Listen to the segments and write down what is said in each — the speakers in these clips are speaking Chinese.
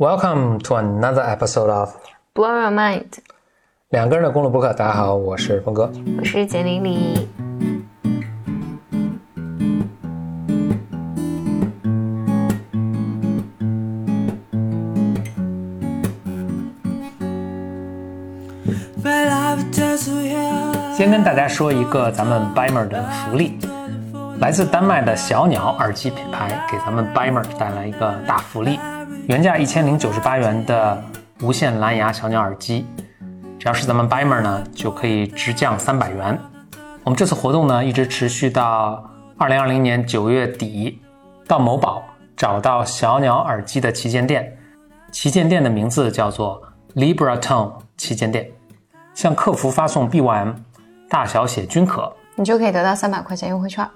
Welcome to another episode of Blow Your Mind，两个人的公路博客。大家好，我是峰哥。我是简玲玲。先跟大家说一个咱们 Bimer 的福利，来自丹麦的小鸟耳机品牌给咱们 Bimer 带来一个大福利，原价一千零九十八元的无线蓝牙小鸟耳机，只要是咱们 Bimer 呢，就可以直降三百元。我们这次活动呢，一直持续到二零二零年九月底，到某宝找到小鸟耳机的旗舰店，旗舰店的名字叫做 Libra Tone 旗舰店，向客服发送 BYM，大小写均可。你就可以得到三百块钱优惠券。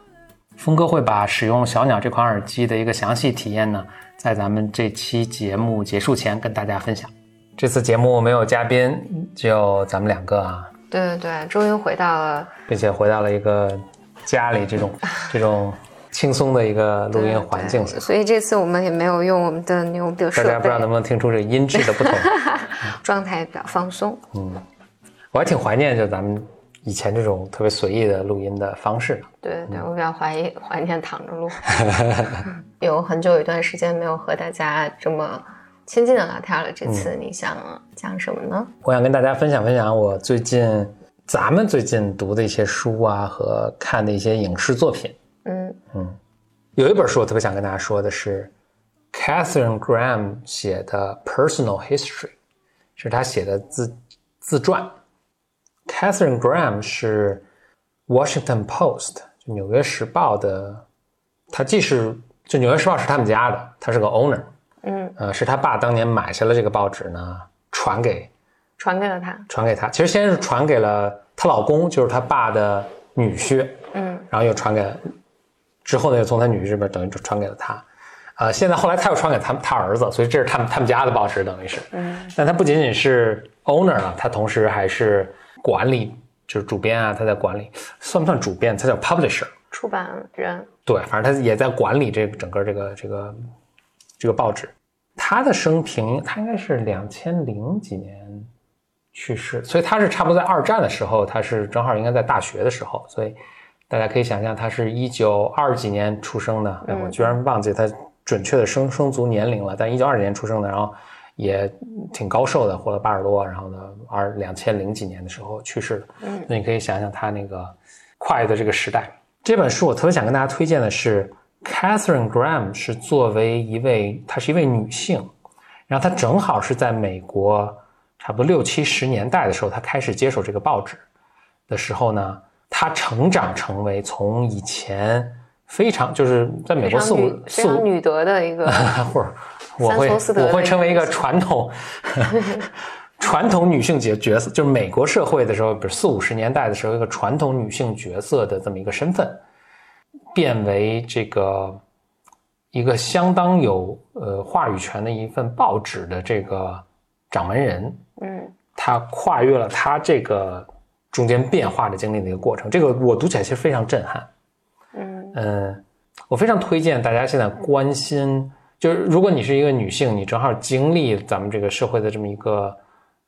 峰哥会把使用小鸟这款耳机的一个详细体验呢，在咱们这期节目结束前跟大家分享。这次节目没有嘉宾，只有咱们两个啊，对对对，终于回到了并且回到了一个家里这种 这种轻松的一个录音环境下。所以这次我们也没有用我们的牛逼的设备，大家不知道能不能听出这音质的不同。状态比较放松。嗯我还挺怀念就咱们以前这种特别随意的录音的方式对对，我比较怀疑怀念躺着录，有很久一段时间没有和大家这么亲近的聊天了。这次你想讲什么呢？我想跟大家分享分享我最近咱们最近读的一些书啊和看的一些影视作品。嗯嗯有一本书我特别想跟大家说的是 Catherine Graham 写的《Personal History》，是他写的自自传。Catherine Graham 是 Washington Post 就纽约时报的，她既是就纽约时报是他们家的，她是个 owner，嗯，呃，是他爸当年买下了这个报纸呢，传给传给了他。传给他。其实先是传给了她老公，就是她爸的女婿，嗯。然后又传给，之后呢又从他女婿这边等于就传给了他，呃，现在后来他又传给他他儿子，所以这是他们他们家的报纸，等于是，嗯。但他不仅仅是 owner 了，他同时还是管理，就是主编啊，他在管理，算不算主编？他叫 publisher，出版人。对，反正他也在管理这个整个这个这个这个报纸。他的生平，他应该是两千零几年去世，所以他是差不多在二战的时候，他是正好应该在大学的时候，所以大家可以想象，他是一九二几年出生的，哎，我居然忘记他准确的生生卒年龄了，但一九二几年出生的，然后也挺高寿的，活了八十多，然后呢，二两千零几年的时候去世的，嗯。那你可以想想他那个快的这个时代。这本书我特别想跟大家推荐的是 Catherine Graham 是作为一位，她是一位女性，然后她正好是在美国差不多六七十年代的时候，她开始接手这个报纸的时候呢，她成长成为从以前非常就是在美国四五四五女德的一个，或者我会我会成为一个一个传统 传统女性角角色，就是美国社会的时候，比如四五十年代的时候，一个传统女性角色的这么一个身份，变为这个一个相当有呃话语权的一份报纸的这个掌门人，嗯。他跨越了他这个中间变化的经历的一个过程，这个我读起来其实非常震撼。嗯。嗯，我非常推荐大家现在关心，就是如果你是一个女性，你正好经历咱们这个社会的这么一个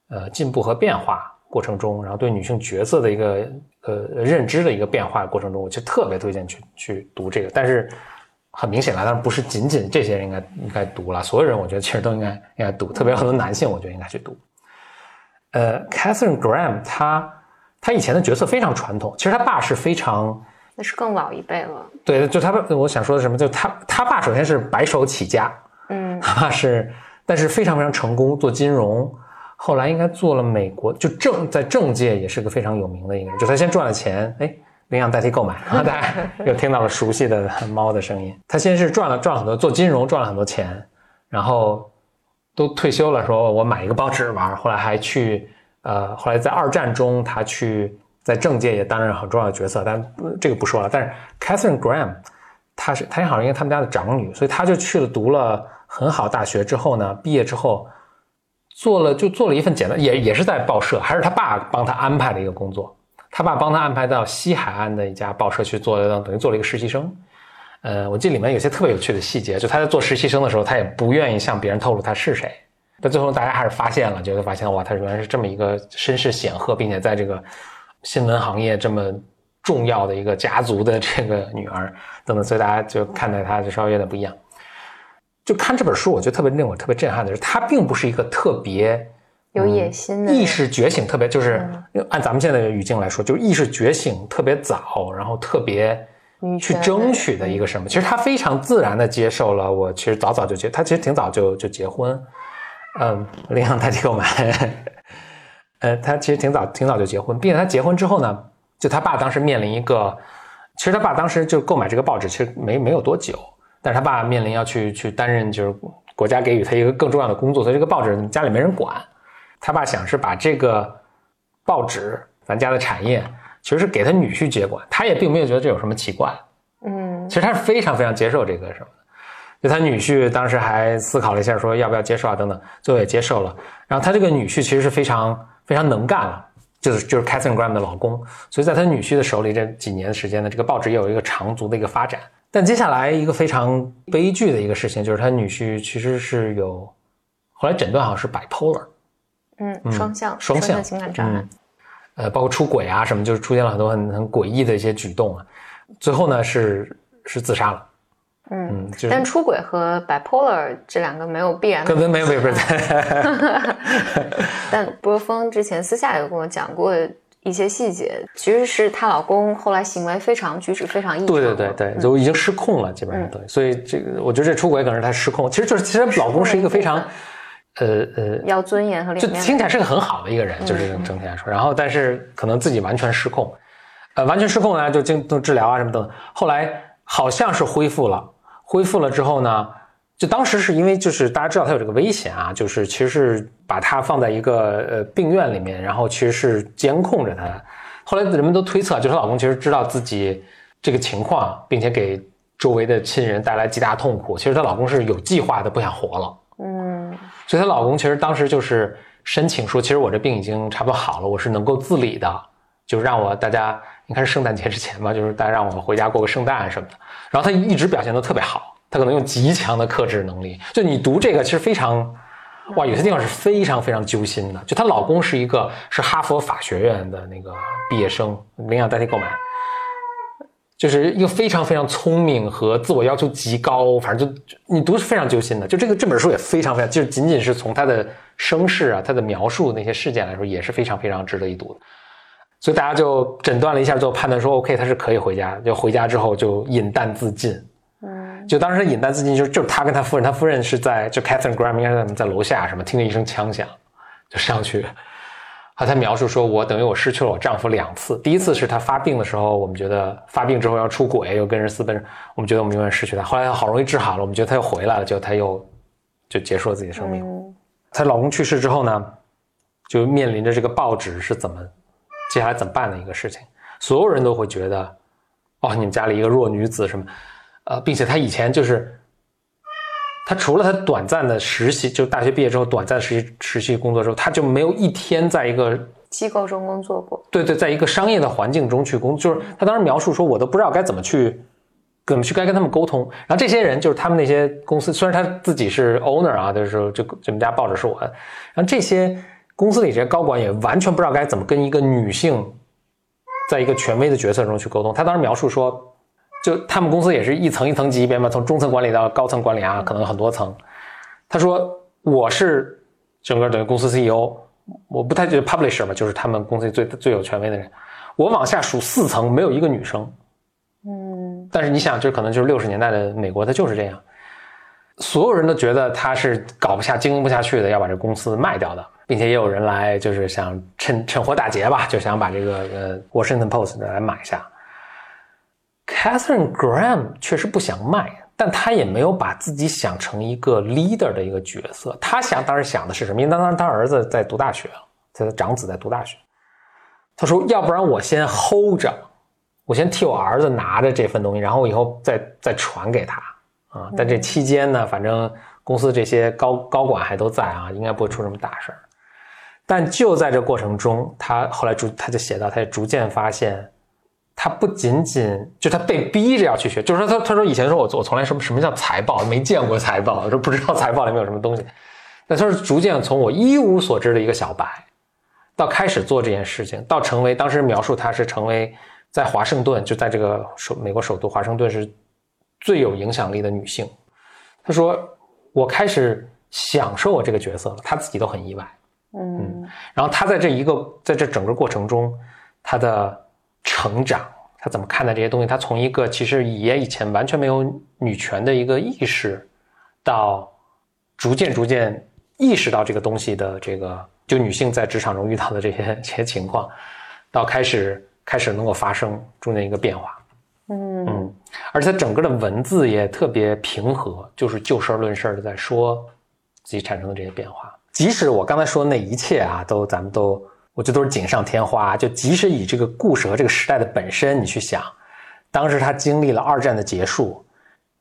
呃进步和变化过程中，然后对女性角色的一个呃认知的一个变化过程中，我就特别推荐去去读这个。但是很明显了，当然不是仅仅这些人应该应该读了，所有人我觉得其实都应该应该读，特别很多男性我觉得应该去读。呃，Catherine Graham 她她以前的角色非常传统，其实她爸是非常。那是更老一辈了。对，就他爸，我想说的什么？就他他爸首先是白手起家，嗯 他爸是，但是非常非常成功，做金融，后来应该做了美国，就政在政界也是个非常有名的一个人。就他先赚了钱，哎，领养代替购买，然 后大家又听到了熟悉的猫的声音。他先是赚了赚了很多，做金融赚了很多钱，然后都退休了，说我买一个报纸玩。后来还去，呃，后来在二战中他去。在政界也担任很重要的角色，但这个不说了。但是 Catherine Graham，她是她好像因为他们家的长女，所以她就去了读了很好大学之后呢，毕业之后做了就做了一份简单，也也是在报社，还是他爸帮他安排的一个工作。他爸帮他安排到西海岸的一家报社去做，等于做了一个实习生。呃，我记得里面有些特别有趣的细节，就他在做实习生的时候，他也不愿意向别人透露他是谁，但最后大家还是发现了，就会发现哇，她原来是这么一个身世显赫，并且在这个新闻行业这么重要的一个家族的这个女儿 等等，所以大家就看待她就稍微有点不一样。就看这本书，我觉得特别令我特别震撼的是，她并不是一个特别有野心的意识觉醒特别，就是按咱们现在的语境来说，就是意识觉醒特别早，然后特别去争取的一个什么？其实他非常自然的接受了我，其实早早就结，他其实挺早就就结婚，嗯，领养代替购买，呃，他其实挺早挺早就结婚，并且他结婚之后呢，就他爸当时面临一个，其实他爸当时就购买这个报纸，其实没没有多久，但是他爸面临要去去担任就是国家给予他一个更重要的工作，所以这个报纸家里没人管，他爸想是把这个报纸咱家的产业，其实是给他女婿接管，他也并没有觉得这有什么奇怪，嗯其实他是非常非常接受这个什么的。就他女婿当时还思考了一下，说要不要接受啊等等，最后也接受了。然后他这个女婿其实是非常非常能干了，就是就是 Catherine Graham 的老公，所以在他女婿的手里这几年的时间呢，这个报纸也有一个长足的一个发展。但接下来一个非常悲剧的一个事情，就是他女婿其实是有后来诊断好像是 bipolar，嗯，双向双向情感障碍嗯，呃，包括出轨啊什么，就是出现了很多很很诡异的一些举动啊。最后呢是是自杀了，嗯。嗯，就是但出轨和 bipolar 这两个没有必然的跟跟没有没有 但波峰之前私下有跟我讲过一些细节，其实是她老公后来行为非常举止非常异常，对对对对，就已经失控了，基本上对。所以这个我觉得这出轨可能是他失控，其实就是其实老公是一个非常，呃呃，要尊严和就。听起来是个很好的一个人，就是整体来说。然后但是可能自己完全失控，呃，完全失控呢就经都治疗啊什么等等。后来好像是恢复了，恢复了之后呢，就当时是因为就是大家知道他有这个危险啊，就是其实是把他放在一个呃病院里面，然后其实是监控着他。后来人们都推测，就是她老公其实知道自己这个情况，并且给周围的亲人带来极大痛苦。其实她老公是有计划的，不想活了。嗯所以她老公其实当时就是申请说，其实我这病已经差不多好了，我是能够自理的，就让我大家你看是圣诞节之前吧，就是大家让我们回家过个圣诞什么的。然后她一直表现的特别好，她可能用极强的克制能力。就你读这个其实非常，哇，有些地方是非常非常揪心的。就她老公是一个是哈佛法学院的那个毕业生，领养代替购买。就是一个非常非常聪明和自我要求极高，反正就你读是非常揪心的。就这个这本书也非常非常，就是仅仅是从他的身世啊，他的描述那些事件来说，也是非常非常值得一读的。所以大家就诊断了一下，之后判断说，OK，他是可以回家。就回家之后就饮弹自尽。嗯就当时饮弹自尽，就就是他跟他夫人，他夫人是在就 Catherine Graham 应该是在在楼下什么，听见一声枪响，就上去。啊，他描述说，我等于我失去了我丈夫两次。第一次是他发病的时候，我们觉得发病之后要出轨，又跟人私奔，我们觉得我们永远失去他。后来他好容易治好了，我们觉得他又回来了，结果他又就结束了自己的生命。嗯她老公去世之后呢，就面临着这个报纸是怎么接下来怎么办的一个事情。所有人都会觉得，哦，你们家里一个弱女子什么，呃，并且她以前就是，她除了她短暂的实习，就大学毕业之后短暂实习实习工作之后，她就没有一天在一个机构中工作过，对对，在一个商业的环境中去工，就是她当时描述说，我都不知道该怎么去，怎么去该跟他们沟通。然后这些人就是他们那些公司，虽然他自己是 owner 啊，就是说就这们家报纸是我的，然后这些公司里这些高管也完全不知道该怎么跟一个女性，在一个权威的角色中去沟通。他当时描述说，就他们公司也是一层一层级别嘛，从中层管理到高层管理啊，可能很多层。他说我是整个等于公司 CEO，我不太觉得 publisher 吧，就是他们公司最最有权威的人。我往下数四层，没有一个女生。嗯但是你想，这可能就是六十年代的美国，它就是这样，所有人都觉得他是搞不下、经营不下去的，要把这公司卖掉的，并且也有人来就是想趁趁火打劫吧，就想把这个呃 Washington Post 来买下。Catherine Graham 确实不想卖，但他也没有把自己想成一个 leader 的一个角色。他想当时想的是什么？因为当时他儿子在读大学，他的长子在读大学。他说：“要不然我先 hold 着，我先替我儿子拿着这份东西，然后我以后再再传给他啊。但这期间呢，反正公司这些高高管还都在啊，应该不会出什么大事儿。但就在这过程中，他后来逐他就写到，他也逐渐发现，他不仅仅就他被逼着要去学，就是说他他说以前说我我从来什么什么叫财报没见过财报，说不知道财报里面有什么东西。那他是逐渐从我一无所知的一个小白，到开始做这件事情，到成为当时描述他是成为在华盛顿，就在这个首美国首都华盛顿是最有影响力的女性。她说我开始享受我这个角色了，他自己都很意外。嗯然后她在这一个在这整个过程中，她的成长，她怎么看待这些东西？她从一个其实也以前完全没有女权的一个意识，到逐渐逐渐意识到这个东西的这个，就女性在职场中遇到的这些这些情况，到开始开始能够发生中间一个变化。嗯，而且整个的文字也特别平和，就是就事论事的在说自己产生的这些变化。即使我刚才说的那一切啊，都咱们都，我觉得都是锦上添花。就即使以这个故事和这个时代的本身，你去想，当时他经历了二战的结束，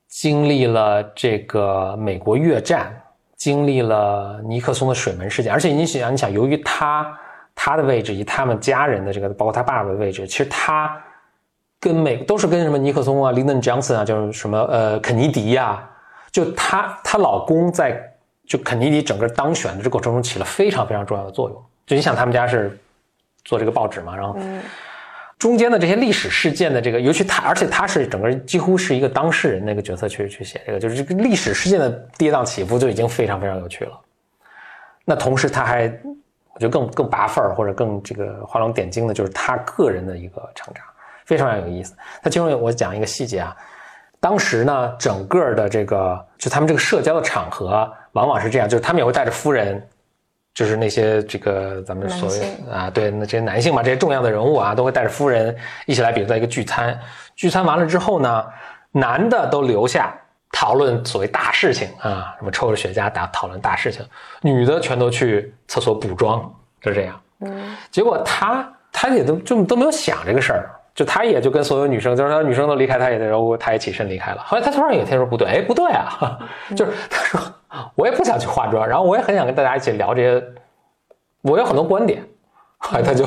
经历了这个美国越战，经历了尼克松的水门事件，而且你想，你想，由于他他的位置以他们家人的这个，包括他爸爸的位置，其实他。跟美都是跟什么尼克松啊、林登·强森啊，就是什么呃肯尼迪呀、就她她老公在就肯尼迪整个当选的这个过程中起了非常非常重要的作用。就你想他们家是做这个报纸嘛，然后中间的这些历史事件的这个，尤其他，而且他是整个几乎是一个当事人那个角色去去写这个，就是这个历史事件的跌宕起伏就已经非常非常有趣了。那同时他还我觉得更更拔份儿或者更这个画龙点睛的，就是他个人的一个成长。非常有意思。它其中有我讲一个细节啊，当时呢，整个的这个就他们这个社交的场合，往往是这样，就是他们也会带着夫人，就是那些这个咱们所谓啊，对，那这些男性嘛，这些重要的人物啊，都会带着夫人一起来，比如在一个聚餐。聚餐完了之后呢，男的都留下讨论所谓大事情啊，什么抽着雪茄打讨论大事情，女的全都去厕所补妆，就这样。嗯结果他他也都就都没有想这个事儿，就他也就跟所有女生，就是他女生都离开，他也然后他也起身离开了。后来他突然有一天说不对，哎不对啊，就是他说我也不想去化妆，然后我也很想跟大家一起聊这些，我有很多观点，后来他就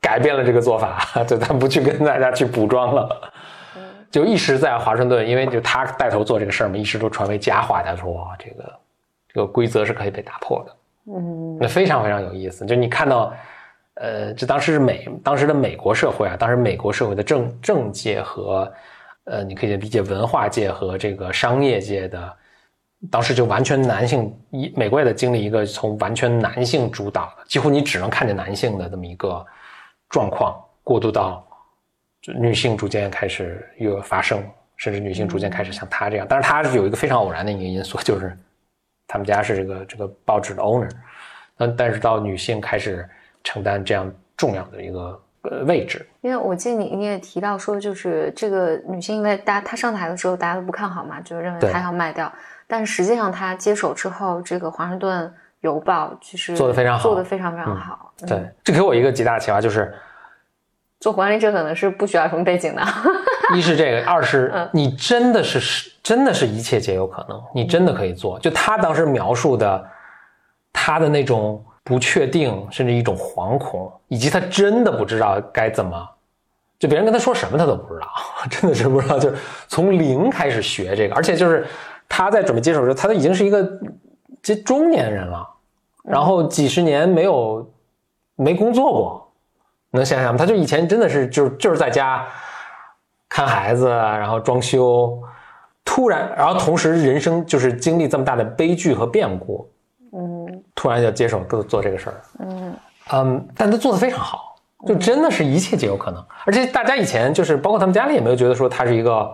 改变了这个做法，就他不去跟大家去补妆了。就一时在华盛顿，因为就他带头做这个事儿嘛，一时都传为佳话。他说哇，这个这个规则是可以被打破的。嗯那非常非常有意思。就你看到，呃，这当时是美当时的美国社会啊，当时美国社会的政政界和，呃，你可以理解文化界和这个商业界的，当时就完全男性，一美国也在经历一个从完全男性主导的，几乎你只能看见男性的这么一个状况，过渡到就女性逐渐开始有发生，甚至女性逐渐开始像他这样，但是他是有一个非常偶然的一个因素，就是他们家是这个这个报纸的 owner，但但是到女性开始承担这样重要的一个呃位置，因为我记得你你也提到说，就是这个女性，因为大家她上台的时候大家都不看好嘛，就认为她要卖掉，但实际上她接手之后，这个华盛顿邮报其实做得非常好做得非常非常好。嗯对，这给我一个极大的启发，就是做管理者可能是不需要什么背景的。一是这个，二是嗯你真的是真的是一切皆有可能，你真的可以做。就他当时描述的，他的那种不确定，甚至一种惶恐，以及他真的不知道该怎么，就别人跟他说什么他都不知道，真的是不知道，就是从零开始学这个，而且就是他在准备接手的时候，他都已经是一个这中年人了，然后几十年没有没工作过，能想想吗？他就以前真的是就是就是在家看孩子，然后装修，突然，然后同时人生就是经历这么大的悲剧和变故，突然要接手做做这个事儿，嗯嗯，但他做的非常好，就真的是一切皆有可能。而且大家以前就是包括他们家里也没有觉得说他是一个，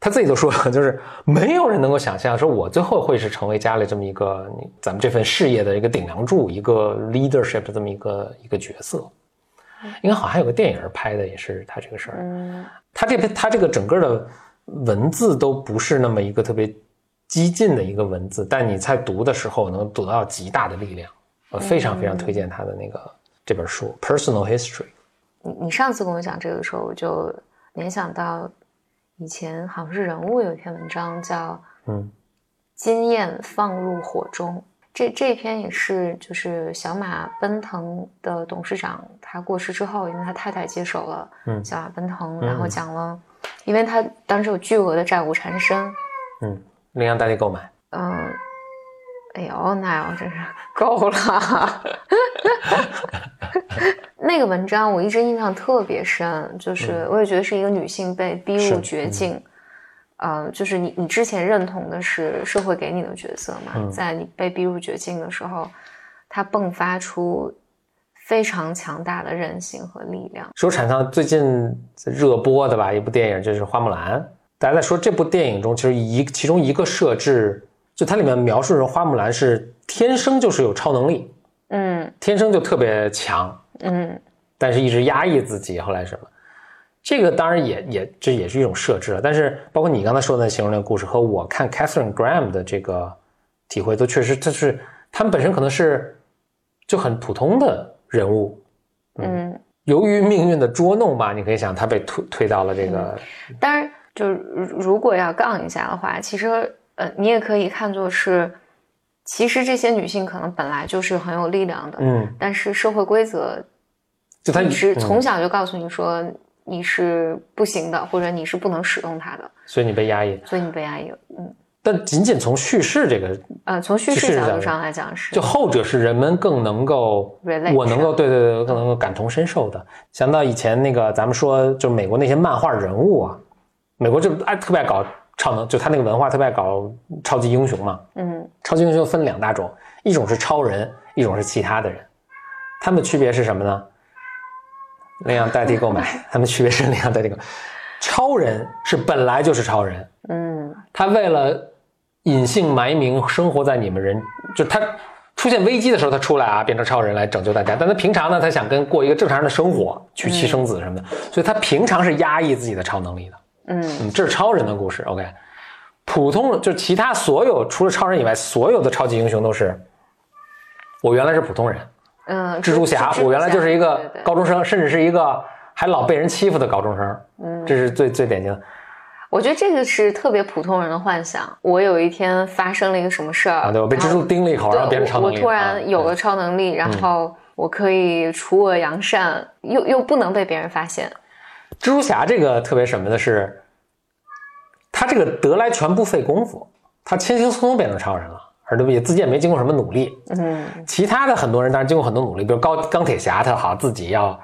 他自己都说了，就是没有人能够想象说我最后会是成为家里这么一个你咱们这份事业的一个顶梁柱，一个 leadership 的这么一个一个角色。应该好像还有个电影拍的也是他这个事儿，嗯他这篇他这个整个的文字都不是那么一个特别激进的一个文字，但你在读的时候能读到极大的力量。我非常非常推荐他的那个这本书《Personal History》。你你上次跟我讲这个的时候，我就联想到以前好像是人物有一篇文章叫嗯《经验放入火中》。这这篇也是，就是小马奔腾的董事长他过世之后，因为他太太接手了嗯小马奔腾，嗯然后讲了，因为他当时有巨额的债务缠身，嗯，领养代替购买。嗯，哎呦，那我真是够了。那个文章我一直印象特别深，就是我也觉得是一个女性被逼入绝境。呃，就是你你之前认同的是社会给你的角色嘛，在你被逼入绝境的时候，它迸发出非常强大的韧性和力量。说产上最近热播的吧，一部电影就是《花木兰》。大家在说这部电影中，其实一其中一个设置，就它里面描述说花木兰是天生就是有超能力，嗯，天生就特别强，嗯，但是一直压抑自己，后来什么？这个当然也也这也是一种设置了，但是包括你刚才说的形容那个故事和我看 Catherine Graham 的这个体会，都确实，他是他们本身可能是就很普通的人物，嗯，由于命运的捉弄吧，你可以想他被推推到了这个。当然，就如果要杠一下的话，其实呃，你也可以看作是，其实这些女性可能本来就是很有力量的，嗯，但是社会规则就他是从小就告诉你说。你是不行的，或者你是不能使用它的，所以你被压抑，所以你被压抑了。嗯，但仅仅从叙事这个，呃，从叙事角度上来讲是，就后者是人们更能够，我能够，对对对，更能够感同身受的。想到以前那个，咱们说，就美国那些漫画人物啊，美国就爱特别爱搞超能，就他那个文化特别爱搞超级英雄嘛。嗯，超级英雄分两大种，一种是超人，一种是其他的人，他们的区别是什么呢？领养代替购买，他们区别是领养代替购买。超人是本来就是超人，嗯，他为了隐姓埋名生活在你们人，就他出现危机的时候他出来啊，变成超人来拯救大家。但他平常呢，他想跟过一个正常人的生活，娶妻生子什么的，所以他平常是压抑自己的超能力的。嗯，这是超人的故事。OK，普通就其他所有除了超人以外，所有的超级英雄都是我原来是普通人。嗯，蜘蛛侠，我原来就是一个高中生，甚至是一个还老被人欺负的高中生。嗯，这是最最典型的。我觉得这个是特别普通人的幻想。我有一天发生了一个什么事儿啊？对，我被蜘蛛叮了一口，然后变成超能力。我突然有了超能力，然后我可以除恶扬善，又又不能被别人发现。蜘蛛侠这个特别什么的是，他这个得来全不费功夫，他轻轻松松变成超人了。而对不起，自己也没经过什么努力。嗯，其他的很多人当然经过很多努力，比如高钢铁侠，他好自己要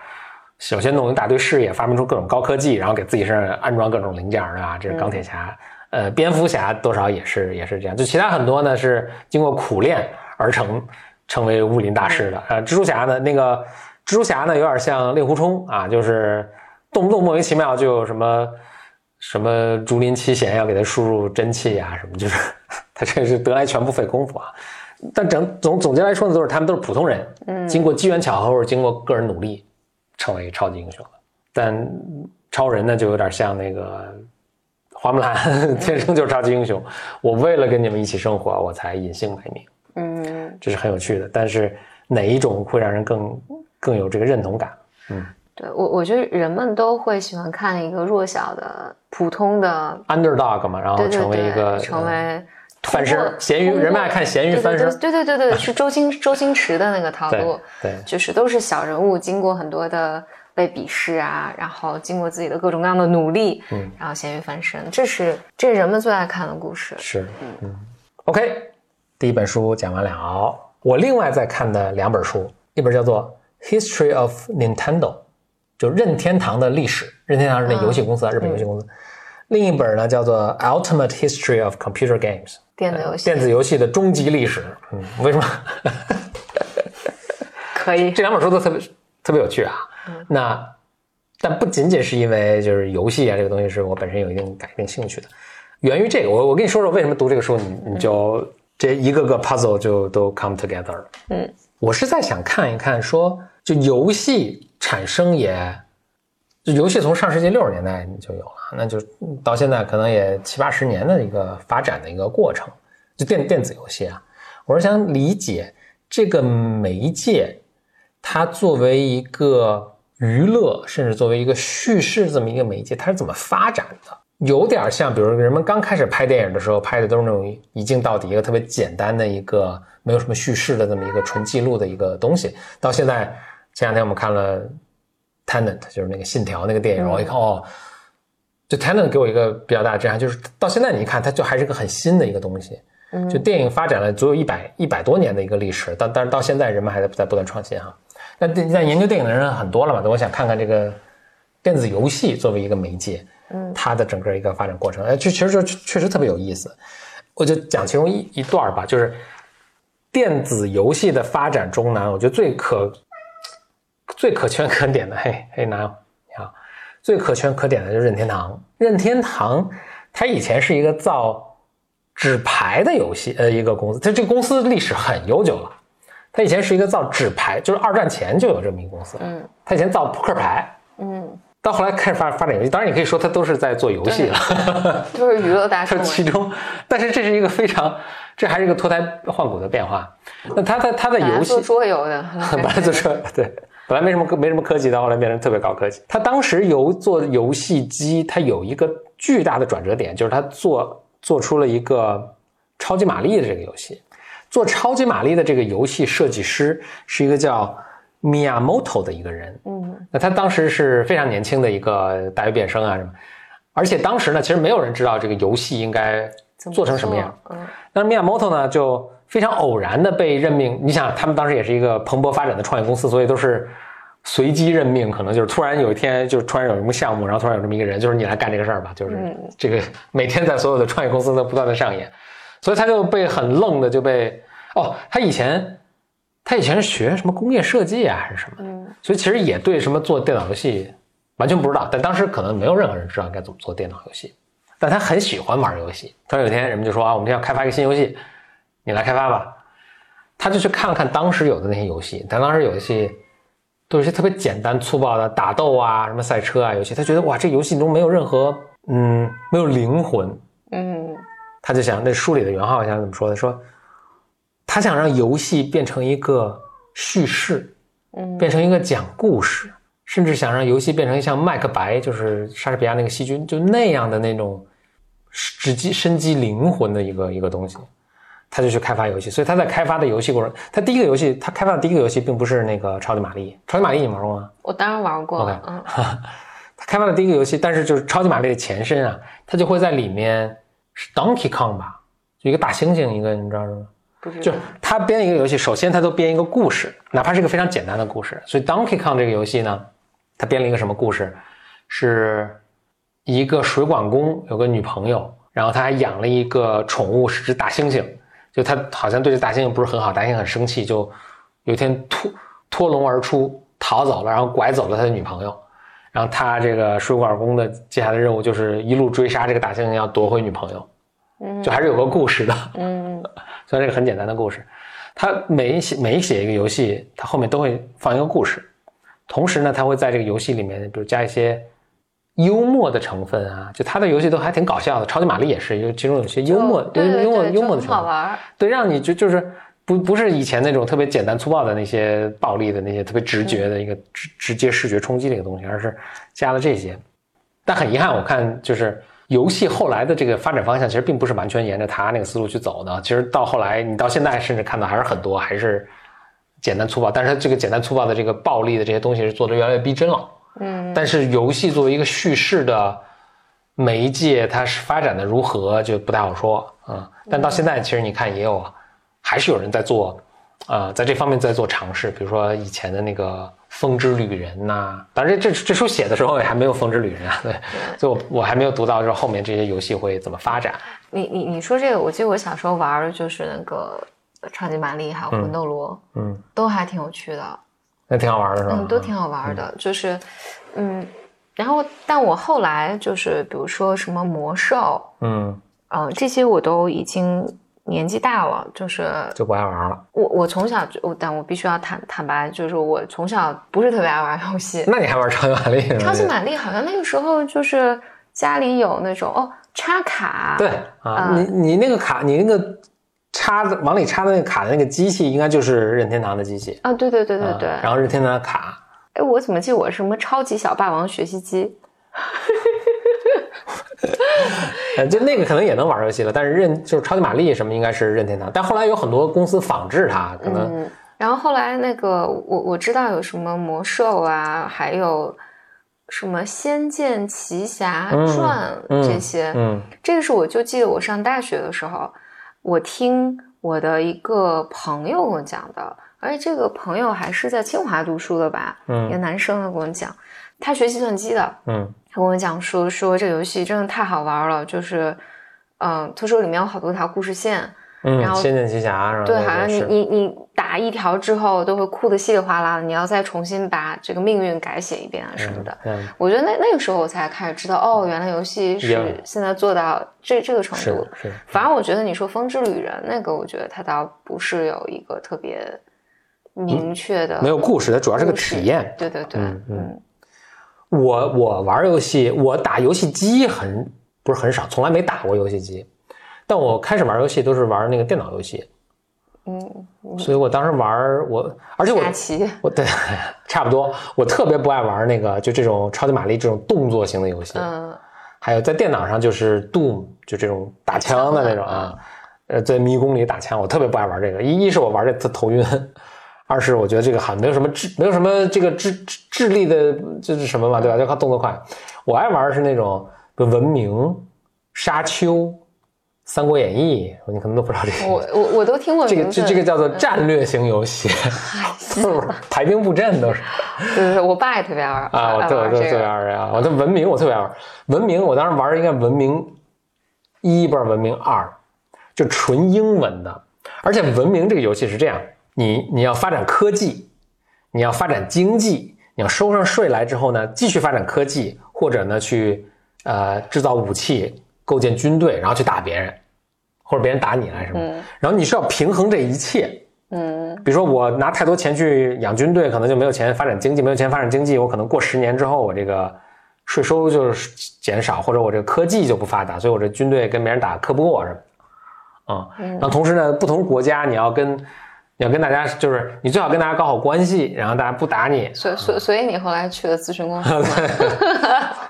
首先弄一大堆事业，发明出各种高科技，然后给自己身上安装各种零件啊。这是钢铁侠。呃，蝙蝠侠多少也是也是这样。就其他很多呢是经过苦练而成成为武林大师的。呃，蜘蛛侠呢，那个蜘蛛侠呢有点像令狐冲啊，就是动不动莫名其妙就有什么。什么竹林七贤要给他输入真气呀？什么就是 他这是得来全不费功夫啊。但整总总结来说呢，都是他们都是普通人，嗯，经过机缘巧合或者经过个人努力成为超级英雄的。但超人呢，就有点像那个花木兰，天生就是超级英雄。我为了跟你们一起生活，我才隐姓埋名。嗯，这是很有趣的。但是哪一种会让人更更有这个认同感？嗯。对我，我觉得人们都会喜欢看一个弱小的、普通的 underdog 嘛，然后成为一个成为翻身咸鱼，人们爱看咸鱼翻身。对对对对，是周星周星驰的那个套路，对，就是都是小人物，经过很多的被鄙视啊，然后经过自己的各种各样的努力，嗯，然后咸鱼翻身，这是这是人们最爱看的故事。是，嗯，OK，第一本书讲完了，我另外在看的两本书，一本叫做《History of Nintendo》。就任天堂的历史，任天堂是那游戏公司啊，日本游戏公司。另一本呢叫做《Ultimate History of Computer Games》，电子游戏，电子游戏的终极历史。嗯，为什么？可以，这两本书都特别特别有趣啊。那但不仅仅是因为就是游戏啊这个东西是我本身有一定感一定兴趣的，源于这个。我我跟你说说为什么读这个书，你你就这一个个 puzzle 就都 come together 了。嗯，我是在想看一看说，就游戏。产生也，就游戏从上世纪六十年代就有了，那就到现在可能也七八十年的一个发展的一个过程。就电电子游戏啊，我是想理解这个媒介，它作为一个娱乐，甚至作为一个叙事这么一个媒介，它是怎么发展的？有点像，比如人们刚开始拍电影的时候，拍的都是那种一镜到底，一个特别简单的一个没有什么叙事的这么一个纯记录的一个东西，到现在。前两天我们看了《Tenant》，就是那个《信条》那个电影，我一看哦，就《Tenant》给我一个比较大的震撼，就是到现在你一看，它就还是个很新的一个东西。就电影发展了足有一百一百多年的一个历史，但但是到现在人们还在在不断创新哈。那在研究电影的人很多了嘛，那我想看看这个电子游戏作为一个媒介，嗯，它的整个一个发展过程，哎，这其实就确实特别有意思。我就讲其中一一段吧，就是电子游戏的发展中呢，我觉得最可最可圈可点的，嘿，嘿，哪有你好，最可圈可点的就是任天堂。任天堂它以前是一个造纸牌的游戏呃一个公司，它这个公司历史很悠久了。它以前是一个造纸牌，就是二战前就有这么一个公司。嗯，它以前造扑克牌。嗯。到后来开始发发展游戏，当然你可以说它都是在做游戏了，就是娱乐大 师。其中，但是这是一个非常，这还是一个脱胎换骨的变化。那它的它的游戏桌游的，本来就是对，本来没什么没什么科技，到后来变成特别高科技。他当时游做游戏机，他有一个巨大的转折点，就是他做做出了一个超级玛丽的这个游戏。做超级玛丽的这个游戏设计师是一个叫。Miyamoto 的一个人，嗯，那他当时是非常年轻的一个大学毕业生啊什么，而且当时呢，其实没有人知道这个游戏应该做成什么样，嗯，但是 Miyamoto 呢就非常偶然的被任命，你想他们当时也是一个蓬勃发展的创业公司，所以都是随机任命，可能就是突然有一天就突然有什么项目，然后突然有这么一个人，就是你来干这个事儿吧，就是这个每天在所有的创业公司都不断的上演，所以他就被很愣的就被哦，他以前。他以前是学什么工业设计啊，还是什么？嗯，所以其实也对什么做电脑游戏完全不知道。但当时可能没有任何人知道该怎么做电脑游戏，但他很喜欢玩游戏。突然有一天，人们就说啊，我们要开发一个新游戏，你来开发吧。他就去看了看当时有的那些游戏，但当时游戏都是些特别简单粗暴的打斗啊，什么赛车啊游戏。他觉得哇，这游戏中没有任何嗯，没有灵魂。嗯，他就想那书里的原话，我想怎么说的？说。他想让游戏变成一个叙事，嗯，变成一个讲故事，甚至想让游戏变成像《麦克白》，就是莎士比亚那个细菌，就那样的那种，直击生机灵魂的一个一个东西。他就去开发游戏，所以他在开发的游戏过程，他第一个游戏，他开发的第一个游戏并不是那个《超级玛丽》。超级玛丽你玩过吗？我当然玩过。OK，嗯，他开发的第一个游戏，但是就是《超级玛丽》的前身啊，他就会在里面是 Donkey Kong 吧，就一个大猩猩，一个你知道吗？就他编一个游戏，首先他都编一个故事，哪怕是一个非常简单的故事。所以 Donkey Kong 这个游戏呢，他编了一个什么故事？是一个水管工有个女朋友，然后他还养了一个宠物，是只大猩猩。就他好像对这大猩猩不是很好，大猩猩很生气，就有一天脱脱笼而出逃走了，然后拐走了他的女朋友。然后他这个水管工的接下来的任务就是一路追杀这个大猩猩，要夺回女朋友。嗯，就还是有个故事的。嗯。虽然这个很简单的故事，他每写每写一个游戏，他后面都会放一个故事，同时呢，他会在这个游戏里面，比如加一些幽默的成分啊，就他的游戏都还挺搞笑的。超级玛丽也是，有其中有些幽默、幽默、幽默的成分，好玩。对，让你就就是不不是以前那种特别简单粗暴的那些暴力的那些特别直觉的一个直直接视觉冲击的一个东西，而是加了这些。但很遗憾，我看就是。游戏后来的这个发展方向其实并不是完全沿着他那个思路去走的。其实到后来，你到现在甚至看到还是很多还是简单粗暴，但是这个简单粗暴的这个暴力的这些东西是做的越来越逼真了。嗯。但是游戏作为一个叙事的媒介，它是发展的如何就不太好说啊。但到现在，其实你看也有，还是有人在做啊，在这方面在做尝试，比如说以前的那个。风之旅人呐，当然这这这书写的时候也还没有风之旅人啊，对，所以我我还没有读到说后面这些游戏会怎么发展。你你你说这个，我记得我小时候玩的就是那个超级玛丽还有魂斗罗，嗯，都还挺有趣的，那挺好玩的是吧？嗯，都挺好玩的，就是，嗯，然后但我后来就是比如说什么魔兽，嗯嗯，这些我都已经。年纪大了，就是就不爱玩了。我我从小就，但我必须要坦坦白，就是我从小不是特别爱玩游戏。那你还玩超级玛丽？超级玛丽好像那个时候就是家里有那种哦插卡。对啊，你你那个卡，你那个插的往里插的那个卡的那个机器，应该就是任天堂的机器啊。对对对对对。然后任天堂的卡。哎，我怎么记我什么超级小霸王学习机？就那个可能也能玩游戏了，但是任就是超级玛丽什么应该是任天堂，但后来有很多公司仿制它，可能。然后后来那个我我知道有什么魔兽啊，还有什么仙剑奇侠传这些，嗯，这个是我就记得我上大学的时候，我听我的一个朋友跟我讲的，而且这个朋友还是在清华读书的吧，嗯一个男生跟我讲，他学计算机的，嗯。他跟我讲说说这个游戏真的太好玩了，就是，嗯、他说里面有好多条故事线，嗯，然后仙剑奇侠是吧？对，好像你你你打一条之后都会哭的稀里哗啦的，你要再重新把这个命运改写一遍啊什么的。嗯，我觉得那那个时候我才开始知道，哦，原来游戏是现在做到这这个程度。是，反而我觉得你说《风之旅人》那个，我觉得它倒不是有一个特别明确的、没有故事，它主要是个体验。对对对，嗯我我玩游戏，我打游戏机很不是很少，从来没打过游戏机。但我开始玩游戏都是玩那个电脑游戏，嗯，所以我当时玩我，而且我我对差不多，我特别不爱玩那个就这种超级玛丽这种动作型的游戏，嗯还有在电脑上就是 Doom 就这种打枪的那种啊，呃，在迷宫里打枪，我特别不爱玩这个。一一是我玩这特头晕，二是我觉得这个好像没有什么智，没有什么这个智智智力的就是什么嘛，对吧？就靠动作快。我爱玩的是那种比如文明、沙丘、三国演义，你可能都不知道这个。我我我都听过这个这这个叫做战略型游戏，就 是排兵布阵都是。对对对，我爸也特别爱玩啊，我爱特我特特别爱玩啊！我的文明我特别爱玩，文明我当时玩的应该文明一，不是文明二，就纯英文的。而且文明这个游戏是这样，你你要发展科技，你要发展经济，你要收上税来之后呢，继续发展科技，或者呢去呃制造武器，构建军队，然后去打别人，或者别人打你来什么。嗯然后你是要平衡这一切。嗯比如说我拿太多钱去养军队，可能就没有钱发展经济，没有钱发展经济，我可能过十年之后，我这个税收就是减少，或者我这个科技就不发达，所以我这军队跟别人打磕不过什么的。啊、嗯然后同时呢，不同国家你要跟你要跟大家就是你最好跟大家搞好关系，然后大家不打你。所所所以你后来去了咨询公司 嘛？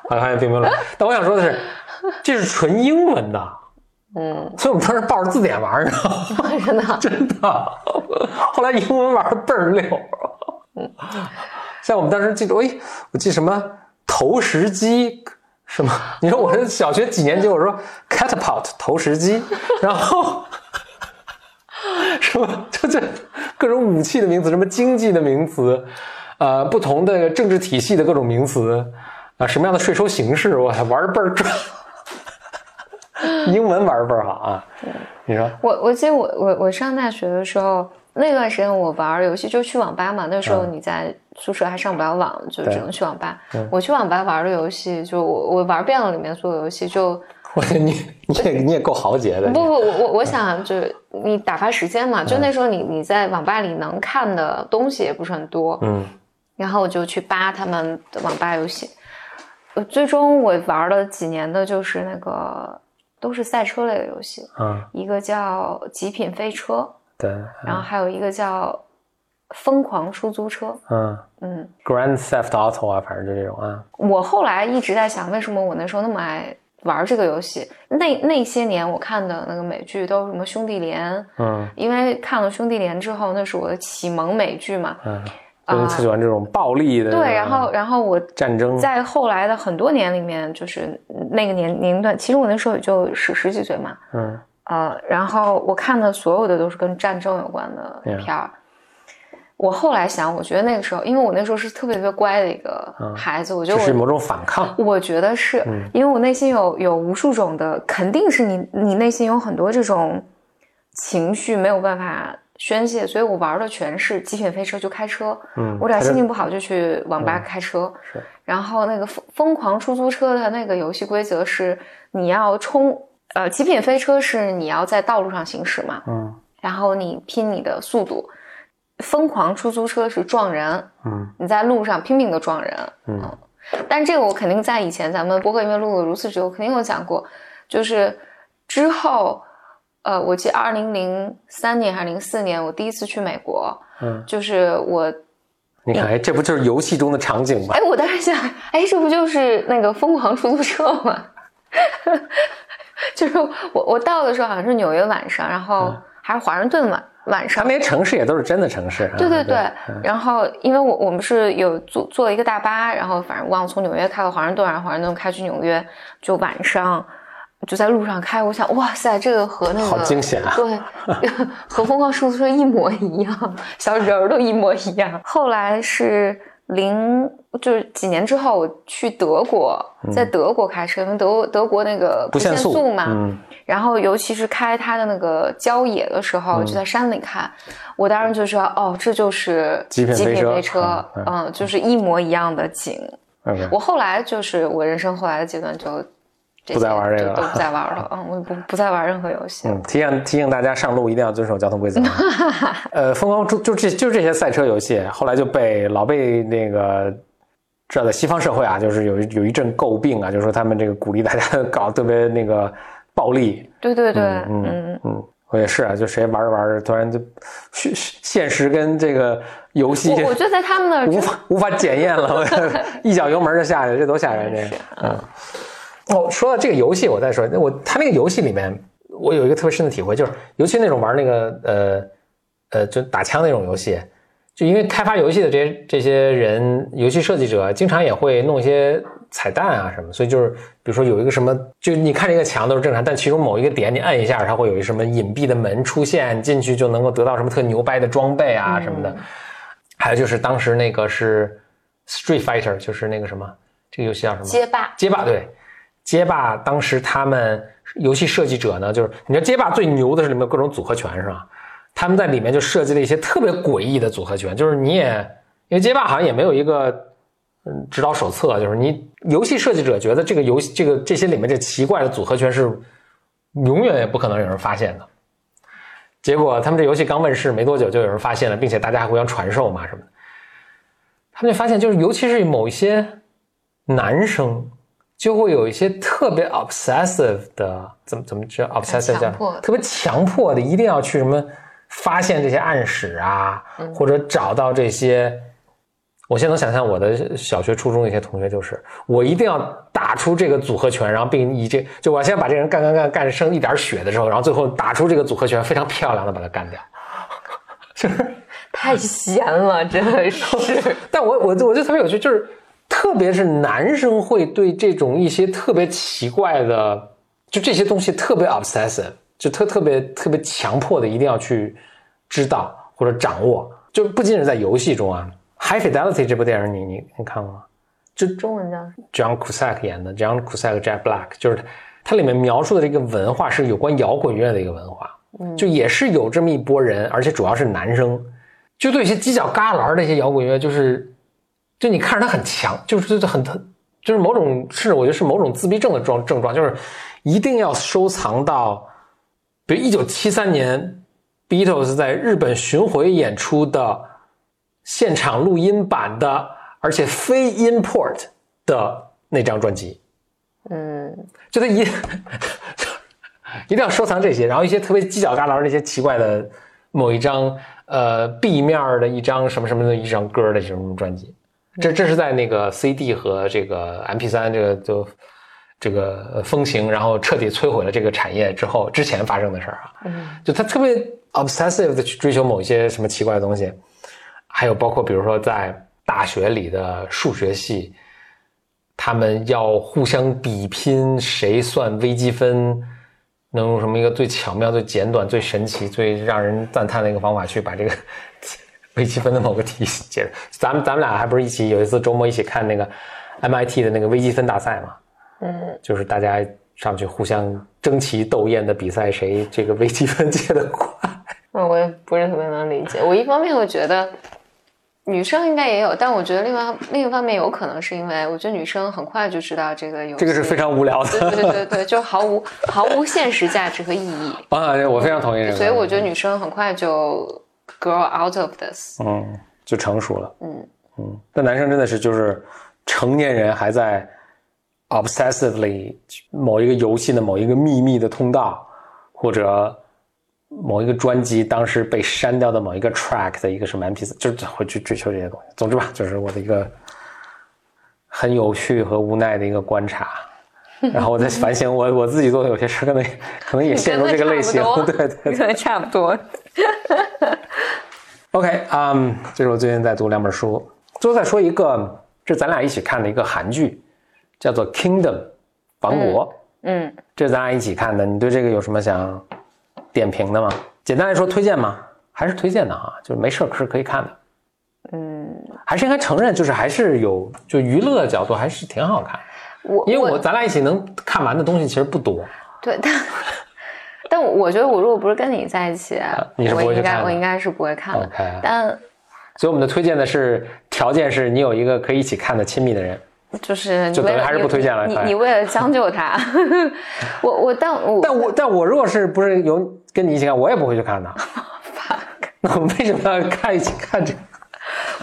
好像发现并没有了。但我想说的是，这是纯英文的，嗯，所以我们当时抱着字典玩儿，你知道吗？真的，真的。后来英文玩的倍儿溜。像我们当时记住，哎，我记什么投石机什么？你说我是小学几年级？我说 catapult 投石机，然后什么就这各种武器的名词，什么经济的名词，呃，不同的政治体系的各种名词，啊、什么样的税收形式，我还玩的倍儿转。英文玩的倍儿好啊！你说？我我记得我我我上大学的时候，那段时间我玩游戏就去网吧嘛，那时候嗯你在宿舍还上不了网，就只能去网吧嗯。我去网吧玩的游戏，就我我玩遍了里面所有游戏，就我觉得你你也你也够豪杰的。不不我我我想就是你打发时间嘛，嗯就那时候你你在网吧里能看的东西也不是很多，嗯然后我就去扒他们的网吧游戏。呃，最终我玩了几年的就是那个都是赛车类的游戏，嗯，一个叫《极品飞车》，对，然后还有一个叫《疯狂出租车》。嗯嗯，，Grand Theft Auto 啊，反正就这种啊。我后来一直在想，为什么我那时候那么爱玩这个游戏？那那些年我看的那个美剧都是什么《兄弟连》，嗯因为看了《兄弟连》之后，那是我的启蒙美剧嘛。嗯，所以你特喜欢这种暴力的对，然后然后我战争。在后来的很多年里面，就是那个年年龄段，其实我那时候也就十十几岁嘛，嗯呃，然后我看的所有的都是跟战争有关的片儿。我后来想，我觉得那个时候，因为我那时候是特别特别乖的一个嗯孩子，我觉得是某种反抗。我觉得是、嗯因为我内心有有无数种的，肯定是你你内心有很多这种情绪没有办法宣泄，所以我玩的全是极品飞车，就开车。嗯，我只要心情不好就去网吧开车。是然后那个疯疯狂出租车的那个游戏规则是你要冲，呃，极品飞车是你要在道路上行驶嘛，嗯然后你拼你的速度。疯狂出租车是撞人，嗯你在路上拼命的撞人。嗯但这个我肯定在以前咱们播客因为录的如此之久，肯定有讲过。就是之后，呃，我记得二零零三年还是零四年，我第一次去美国，嗯，就是我你看，哎，这不就是游戏中的场景吗？哎，我当时想，哎，这不就是那个疯狂出租车吗？就是我我到的时候好像是纽约晚上，然后嗯还是华盛顿晚晚上他那。些城市也都是真的城市。啊对对对嗯，然后因为我我们是有坐坐一个大巴，然后反正忘了从纽约开到华盛顿，然后华盛顿开去纽约，就晚上就在路上开，我想，哇塞，这个和那个好惊险啊！对，和《疯狂出租车》一模一样，小人儿都一模一样。后来是零，就是几年之后，我去德国，在德国开车，因为德德国那个不限速嘛，嗯，然后尤其是开它的那个郊野的时候，就在山里开，我当时就说，哦，这就是极品飞车，嗯，就是一模一样的景。我后来就是我人生后来的阶段就。不再玩这个了，都不再玩了。嗯，我不不再玩任何游戏。嗯，提醒提醒大家上路一定要遵守交通规则。呃，疯狂就就这就这些赛车游戏，后来就被老被那个知道在西方社会啊，就是有有一阵诟病啊，就是说他们这个鼓励大家 搞特别那个暴力。对对对，嗯嗯嗯，我也是啊，就谁玩着玩着，突然就现现实跟这个游戏，我觉得在他们那无法无法检验了，一脚油门就下去，这多吓人！这个，嗯。哦，说到这个游戏，我再说，我他那个游戏里面，我有一个特别深的体会，就是尤其那种玩那个呃呃就打枪那种游戏，就因为开发游戏的这些这些人，游戏设计者经常也会弄一些彩蛋啊什么，所以就是比如说有一个什么，就你看这个墙都是正常，但其中某一个点你按一下，它会有一什么隐蔽的门出现，进去就能够得到什么特牛掰的装备啊什么的。还有就是当时那个是 Street Fighter，就是那个什么，这个游戏叫什么？街霸。街霸对。街霸当时他们游戏设计者呢，就是你知道街霸最牛的是里面各种组合拳是吧？他们在里面就设计了一些特别诡异的组合拳，就是你也因为街霸好像也没有一个嗯指导手册，就是你游戏设计者觉得这个游戏这个这些里面这奇怪的组合拳是永远也不可能有人发现的。结果他们这游戏刚问世没多久就有人发现了，并且大家还互相传授嘛什么的。他们就发现，就是尤其是某一些男生。就会有一些特别 obsessive 的，怎么怎么叫 obsessive 叫特别强迫的，一定要去什么发现这些暗史啊，或者找到这些。我现在能想象我的小学、初中的一些同学，就是我一定要打出这个组合拳，然后并以这就我先把这人干干干干剩一点血的时候，然后最后打出这个组合拳，非常漂亮的把他干掉，就是太闲了，真的是。但我我我就特别有趣，就是。特别是男生会对这种一些特别奇怪的，就这些东西特别 obsessive，就特特别特别强迫的一定要去知道或者掌握。就不仅仅在游戏中啊，《High Fidelity》这部电影你你你看过吗？就中文叫 John Cusack 演的，John Cusack Jack Black，就是它里面描述的这个文化是有关摇滚乐的一个文化，就也是有这么一波人，而且主要是男生，就对一些犄角旮旯的一些摇滚乐就是。就你看着他很强，就是就很就是某种是我觉得是某种自闭症的状症状，就是一定要收藏到，比如一九七三年 Beatles 在日本巡回演出的现场录音版的，而且非 import 的那张专辑。嗯，就他一一定要收藏这些，然后一些特别犄角旮旯那些奇怪的某一张呃 B 面的一张什么什么的一张歌的这种专辑。这这是在那个 CD 和这个 MP3 这个就这个风行，然后彻底摧毁了这个产业之后之前发生的事儿啊。嗯，就他特别 obsessive 的去追求某一些什么奇怪的东西，还有包括比如说在大学里的数学系，他们要互相比拼谁算微积分能用什么一个最巧妙、最简短、最神奇、最让人赞叹的一个方法去把这个。微积分的某个题解，咱们咱们俩还不是一起有一次周末一起看那个 MIT 的那个微积分大赛嘛？嗯，就是大家上去互相争奇斗艳的比赛，谁这个微积分解的快。嗯我也不是特别能理解。我一方面会觉得女生应该也有，但我觉得另外另一方面有可能是因为我觉得女生很快就知道这个有这个是非常无聊的，对对对对，就毫无毫无现实价值和意义。啊，我非常同意这个。所以我觉得女生很快就。Grow out of this，嗯，就成熟了，嗯嗯。但男生真的是就是成年人还在 obsessively 某一个游戏的某一个秘密的通道，或者某一个专辑当时被删掉的某一个 track 的一个什么 MP 四就是会去追求这些东西。总之吧，就是我的一个很有趣和无奈的一个观察。然后我在反省我我自己做的有些事，可能可能也陷入这个类型，对对，可能差不多。OK，嗯，这是我最近在读两本书。最后再说一个，这咱俩一起看的一个韩剧，叫做《Kingdom》，王国。嗯，这咱俩一起看的，你对这个有什么想点评的吗？简单来说，推荐吗？还是推荐的哈，就是没事是可以看的。嗯，还是应该承认，就是还是有就娱乐角度还是挺好看。我因为我咱俩一起能看完的东西其实不多。对，但但我觉得我如果不是跟你在一起，你是不我应会去看的该我应该是不会看的。但所以我们的推荐的是条件是你有一个可以一起看的亲密的人。就是就等于还是不推荐了你你为了将就他，我我但我但我但我如果是不是有跟你一起看，我也不会去看的。那我们为什么要看一起看这个？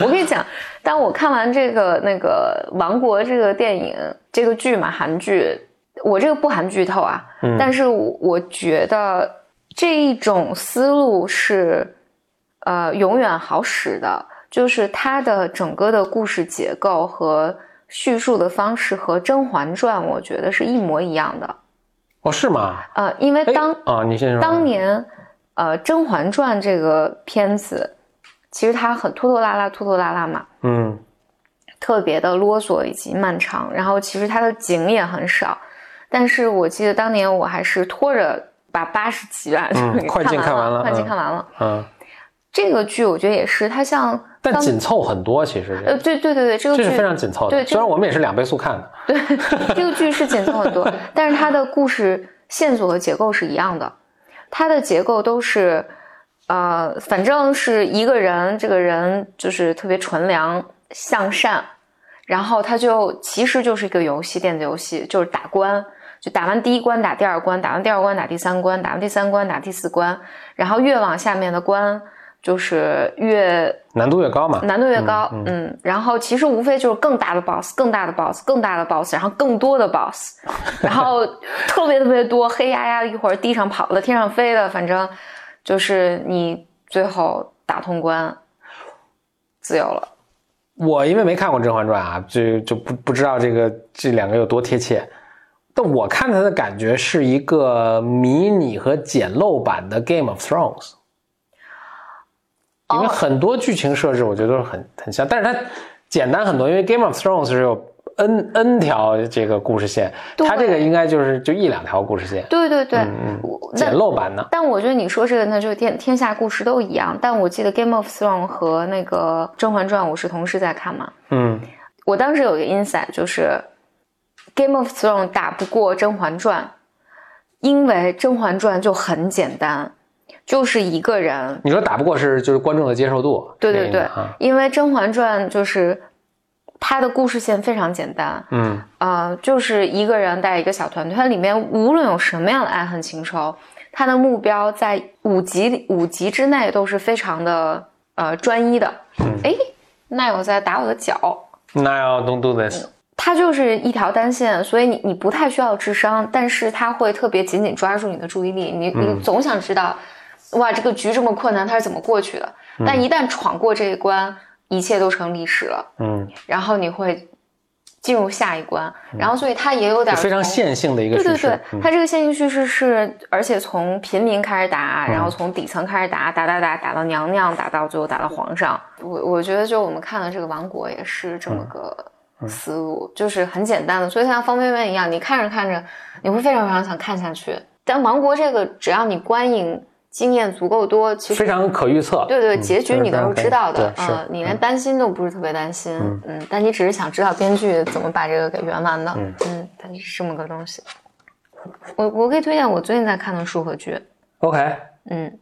我跟你讲，当我看完这个那个《王国》这个电影这个剧嘛，韩剧，我这个不含剧透啊，嗯但是我我觉得这一种思路是呃永远好使的，就是它的整个的故事结构和叙述的方式和《甄嬛传》我觉得是一模一样的。哦，是吗？呃，因为哎当啊，你先说。当年，呃，《甄嬛传》这个片子，其实它很拖拖拉拉，拖拖拉拉嘛，嗯，特别的啰嗦以及漫长。然后其实它的景也很少，但是我记得当年我还是拖着把八十集吧，快进看完了快进嗯看完了。嗯，这个剧我觉得也是，它像当但紧凑很多，其实呃，对对对对，这个剧是非常紧凑的。对虽然我们也是两倍速看的。对，这个剧是紧凑很多，但是它的故事线索和结构是一样的，它的结构都是，呃，反正是一个人，这个人就是特别纯良向善，然后他就其实就是一个游戏，电子游戏，就是打关，就打完第一关打第二关，打完第二关打第三关，打完第三关打第四关，然后越往下面的关就是越难度越高嘛。难度越高，嗯然后其实无非就是更大的 boss，更大的 boss，更大的 boss，然后更多的 boss，然后特别特别多，黑压压的，一会儿地上跑的，天上飞的，反正就是你最后打通关，自由了。我因为没看过《甄嬛传》啊，就就不不知道这个这两个有多贴切。但我看它的感觉是一个迷你和简陋版的《Game of Thrones》，因为哦很多剧情设置我觉得都是很很像，但是它简单很多。因为《Game of Thrones》是有 n n 条这个故事线，它这个应该就是就一两条故事线，对对对，嗯简陋版的。但我觉得你说这个，那就天天下故事都一样。但我记得《Game of Thrones》和那个《甄嬛传》，我是同时在看嘛。嗯，我当时有一个 insight，就是《Game of Thrones》打不过《甄嬛传》，因为《甄嬛传》就很简单，就是一个人。你说打不过是就是观众的接受度，对对对。啊，因为《甄嬛传》就是它的故事线非常简单，嗯。呃，就是一个人带一个小团队，它里面无论有什么样的爱恨情仇，他的目标在五集里五集之内都是非常的呃专一的。哎、那有在打我的脚。那要 don't do this，它就是一条单线，所以你你不太需要智商，但是它会特别紧紧抓住你的注意力，你你总想知道，哇，这个局这么困难，它是怎么过去的？但一旦闯过这一关，一切都成历史了，嗯，然后你会进入下一关，然后所以它也有点非常线性的一个。对对对，嗯它这个线性叙事是，而且从平民开始打，然后从底层开始打，打打打打到娘娘，打到最后打到皇上。我我觉得就我们看的这个王国也是这么个思路，就是很简单的，所以像方便面一样，你看着看着，你会非常非常想看下去。但王国这个，只要你观影经验足够多，其实非常可预测。对对，嗯结局你都是知道的，对是嗯，你连担心都不是特别担心，嗯，但你只是想知道编剧怎么把这个给圆完的，嗯，它是这么个东西。我我可以推荐我最近在看的书和剧，OK，嗯，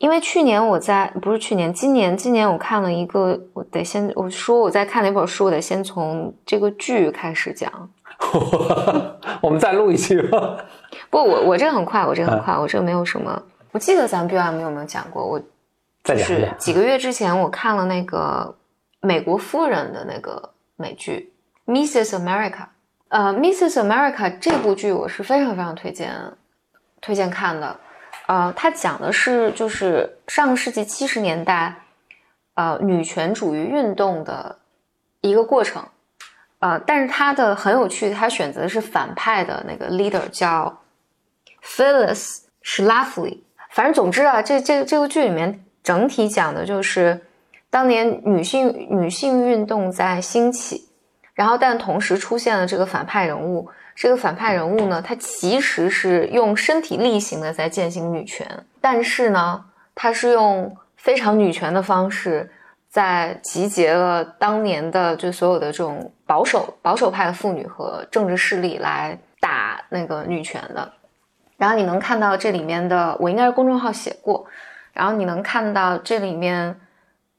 因为去年我在不是去年，今年今年我看了一个，我得先我说我在看哪本书，我得先从这个剧开始讲。我们再录一期吧。不，我我这个很快，我这个很嗯快，我这个没有什么。我记得咱们 BM 有没有讲过？我就是再讲一讲几个月之前我看了那个美国夫人的那个美剧《Mrs. America》。呃，《Mrs. America》这部剧我是非常非常推荐推荐看的。呃，它讲的是就是上个世纪七十年代，呃，女权主义运动的一个过程。呃，但是它的很有趣，它选择的是反派的那个 leader 叫 Phyllis Schlafly。反正总之啊，这这这个剧里面整体讲的就是当年女性女性运动在兴起，然后但同时出现了这个反派人物，这个反派人物呢，他其实是用身体力行的在践行女权，但是呢，他是用非常女权的方式，在集结了当年的就所有的这种保守保守派的妇女和政治势力来打那个女权的。然后你能看到这里面的，我应该是公众号写过，然后你能看到这里面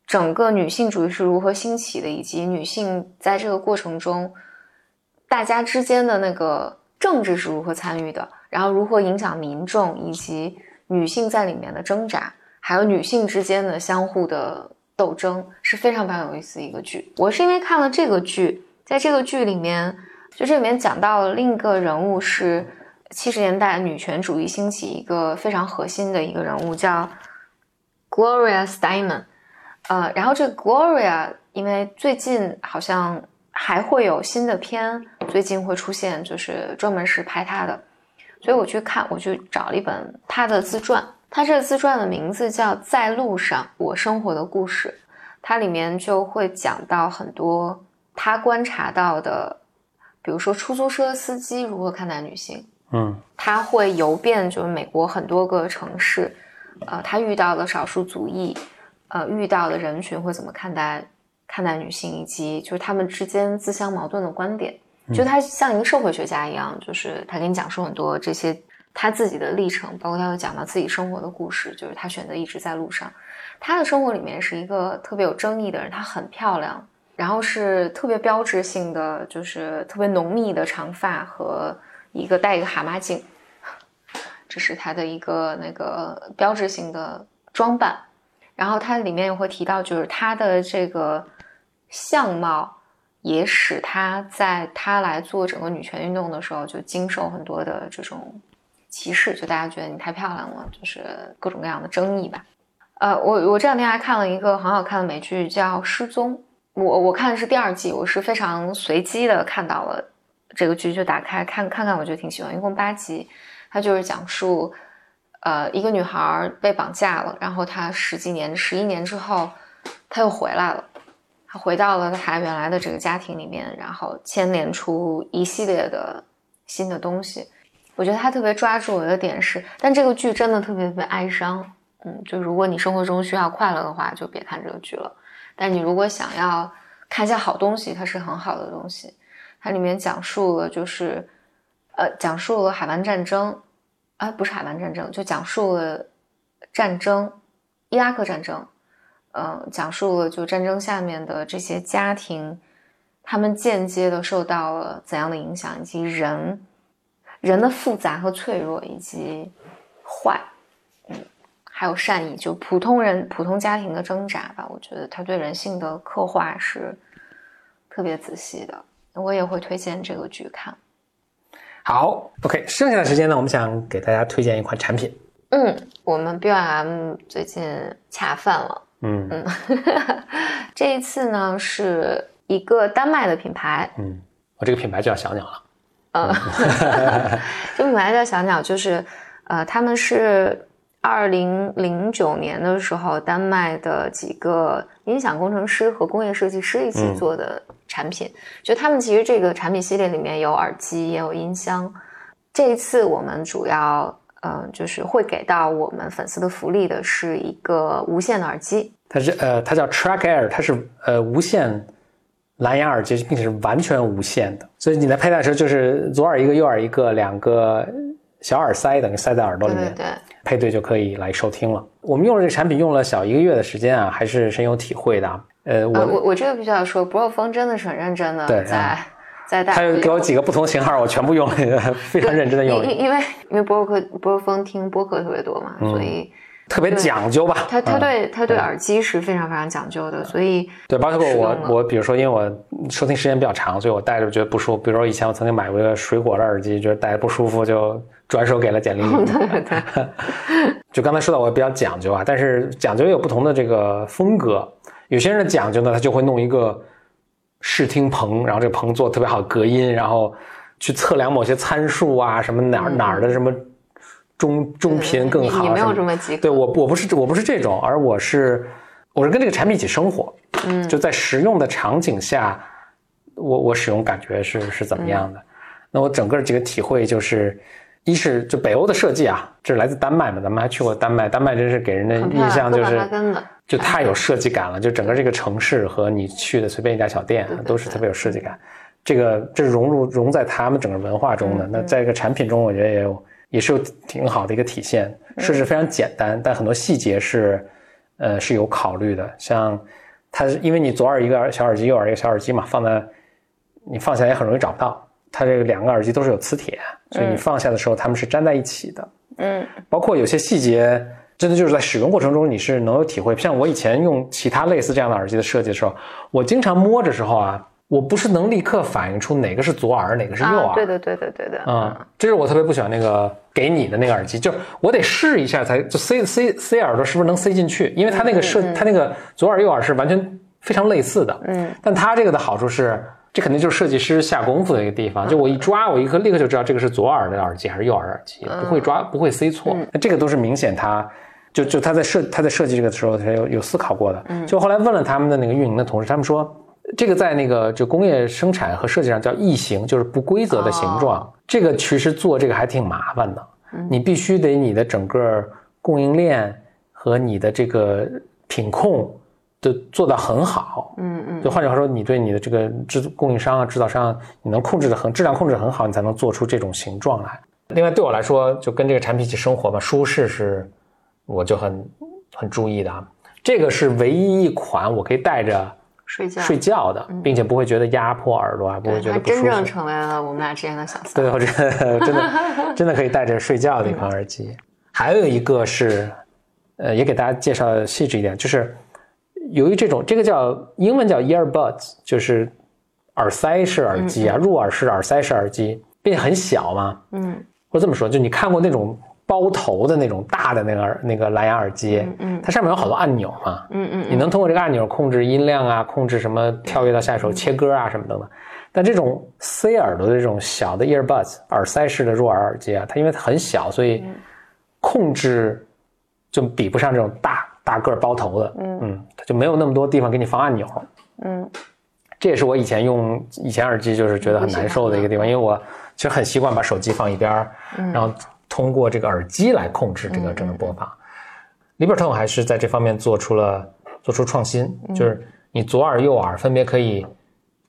整个女性主义是如何兴起的，以及女性在这个过程中。大家之间的那个政治是如何参与的，然后如何影响民众，以及女性在里面的挣扎，还有女性之间的相互的斗争，是非常非常有意思的一个剧。我是因为看了这个剧，在这个剧里面，就这里面讲到了另一个人物是七十年代女权主义兴起一个非常核心的一个人物，叫 Gloria Steinem。呃，然后这个 Gloria，因为最近好像。还会有新的片，最近会出现，就是专门是拍他的，所以我去看，我去找了一本他的自传，他这个自传的名字叫《在路上：我生活的故事》，它里面就会讲到很多他观察到的，比如说出租车司机如何看待女性，嗯，他会游遍就是美国很多个城市，呃，他遇到了少数族裔，呃，遇到的人群会怎么看待？看待女性以及就是他们之间自相矛盾的观点，就他像一个社会学家一样，就是他给你讲述很多这些他自己的历程，包括他会讲到自己生活的故事。就是他选择一直在路上，他的生活里面是一个特别有争议的人。他很漂亮，然后是特别标志性的，就是特别浓密的长发和一个戴一个蛤蟆镜，这是他的一个那个标志性的装扮。然后他里面也会提到，就是他的这个。相貌也使她在她来做整个女权运动的时候，就经受很多的这种歧视，就大家觉得你太漂亮了，就是各种各样的争议吧。呃，我我这两天还看了一个很好看的美剧，叫《失踪》。我我看的是第二季，我是非常随机的看到了这个剧，就打开看看看，我觉得挺喜欢。一共八集，它就是讲述呃一个女孩被绑架了，然后她十几年、十一年之后，她又回来了。他回到了他原来的这个家庭里面，然后牵连出一系列的新的东西。我觉得他特别抓住我的点是，但这个剧真的特别特别哀伤。嗯，就如果你生活中需要快乐的话，就别看这个剧了。但你如果想要看一下好东西，它是很好的东西。它里面讲述了就是，呃，讲述了海湾战争，啊，不是海湾战争，就讲述了战争，伊拉克战争。呃，讲述了就战争下面的这些家庭，他们间接的受到了怎样的影响，以及人人的复杂和脆弱，以及坏，嗯，还有善意，就普通人普通家庭的挣扎吧。我觉得他对人性的刻画是特别仔细的，我也会推荐这个剧看。好，OK，剩下的时间呢，我们想给大家推荐一款产品。嗯，我们 BOM 最近恰饭了。嗯嗯，这一次呢是一个丹麦的品牌。嗯，我这个品牌叫小鸟了。嗯，这品牌叫小鸟，就是呃，他们是二零零九年的时候，丹麦的几个音响工程师和工业设计师一起做的产品。就他们其实这个产品系列里面有耳机，也有音箱。这一次我们主要。嗯，就是会给到我们粉丝的福利的是一个无线的耳机，它是呃，它叫 Track Air，它是呃无线蓝牙耳机，并且是完全无线的，所以你在佩戴的时候就是左耳一个，右耳一个，两个小耳塞等于塞在耳朵里面，对，配对就可以来收听了。我们用了这个产品用了小一个月的时间啊，还是深有体会的。呃，我我我这个必须要说，，Bro 风真的是很认真的在。他又给我几个不同型号，我全部用了，非常认真的用。因因为因为博客博客风听播客特别多嘛，所以特别讲究吧。他他对他对耳机是非常非常讲究的，所以对包括我我比如说，因为我收听时间比较长，所以我戴着觉得不舒服。比如说以前我曾经买过一个水果的耳机，觉得戴着不舒服，就转手给了简历。对对。就刚才说到我比较讲究啊，但是讲究也有不同的这个风格。有些人的讲究呢，他就会弄一个。视听棚，然后这个棚做特别好隔音，然后去测量某些参数啊，什么哪儿哪儿的什么中中频更好。你没有这么极对我我不是我不是这种，而我是我是跟这个产品一起生活，嗯，就在实用的场景下，我我使用感觉是是怎么样的？那我整个几个体会就是，一是就北欧的设计啊，这是来自丹麦嘛，咱们还去过丹麦，丹麦真是给人的印象就是就太有设计感了，就整个这个城市和你去的随便一家小店都是特别有设计感。这个这融入融在他们整个文化中的。那在一个产品中，我觉得也有也是有挺好的一个体现。设置非常简单，但很多细节是呃是有考虑的。像它因为你左耳一个小耳机，右耳一个小耳机嘛，放在你放下来也很容易找不到。它这个两个耳机都是有磁铁，所以你放下的时候它们是粘在一起的。嗯，包括有些细节，真的就是在使用过程中你是能有体会。像我以前用其他类似这样的耳机的设计的时候，我经常摸着时候啊。我不是能立刻反映出哪个是左耳，哪个是右耳。对的，对的，对的。嗯，这是我特别不喜欢那个给你的那个耳机，就是我得试一下才就塞塞塞耳朵是不是能塞进去，因为它那个设它那个左耳右耳是完全非常类似的。嗯，但它这个的好处是，这肯定就是设计师下功夫的一个地方。就我一抓，我一刻立刻就知道这个是左耳的耳机还是右耳耳机，不会抓不会塞错。那这个都是明显，他就就他在设他在设计这个的时候，他有有思考过的。嗯，就后来问了他们的那个运营的同事，他们说。这个在那个就工业生产和设计上叫异形，就是不规则的形状。这个其实做这个还挺麻烦的，你必须得你的整个供应链和你的这个品控都做到很好。嗯嗯。就换句话说，你对你的这个制供应商啊、制造商，你能控制的很质量控制很好，你才能做出这种形状来。另外，对我来说，就跟这个产品一起生活吧，舒适是我就很很注意的啊。这个是唯一一款我可以带着。睡觉睡觉的，并且不会觉得压迫耳朵啊，不会觉得不舒服。真正成为了我们俩之间的小三。对，我觉得真的 真的可以带着睡觉的一款耳机。还有一个是，呃，也给大家介绍细致一点，就是由于这种这个叫英文叫 earbuds，就是耳塞式耳机啊，入耳式耳塞式耳机，并且很小嘛。嗯，或者这么说，就你看过那种。包头的那种大的那个那个蓝牙耳机，嗯，它上面有好多按钮嘛，嗯嗯，你能通过这个按钮控制音量啊，控制什么跳跃到下一首、切歌啊什么等等。但这种塞耳朵的这种小的 earbuds 耳塞式的入耳耳机啊，它因为它很小，所以控制就比不上这种大大个包头的，嗯。嗯，它就没有那么多地方给你放按钮，嗯，这也是我以前用以前耳机就是觉得很难受的一个地方，因为我其实很习惯把手机放一边儿，然后。通过这个耳机来控制这个整个播放，Libertone 还是在这方面做出了做出创新，就是你左耳右耳分别可以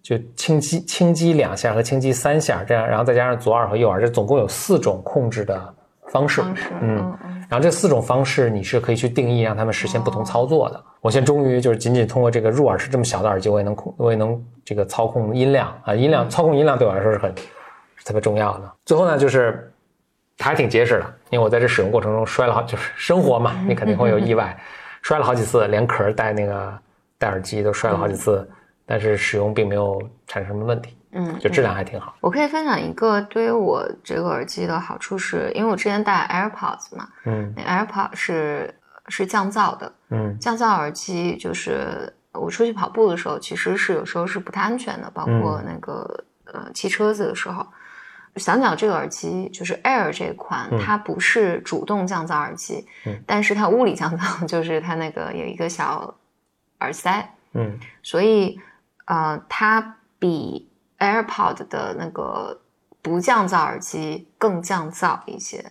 就轻击轻击两下和轻击三下这样，然后再加上左耳和右耳，这总共有四种控制的方式。嗯，然后这四种方式你是可以去定义让他们实现不同操作的。我现在终于就是仅仅通过这个入耳式这么小的耳机，我也能控，我也能这个操控音量啊，音量操控音量对我来说是很是特别重要的。最后呢，就是。还挺结实的，因为我在这使用过程中摔了好，就是生活嘛，你肯定会有意外，摔了好几次，连壳带那个带耳机都摔了好几次，但是使用并没有产生什么问题，嗯，就质量还挺好。我可以分享一个对于我这个耳机的好处，是因为我之前戴 AirPods 嘛，嗯，那 AirPods 是是降噪的，嗯，降噪耳机就是我出去跑步的时候，其实是有时候是不太安全的，包括那个呃骑车子的时候。小鸟这个耳机就是 Air 这款，它不是主动降噪耳机，嗯但是它物理降噪，就是它那个有一个小耳塞，嗯，所以呃，它比 AirPod 的那个不降噪耳机更降噪一些，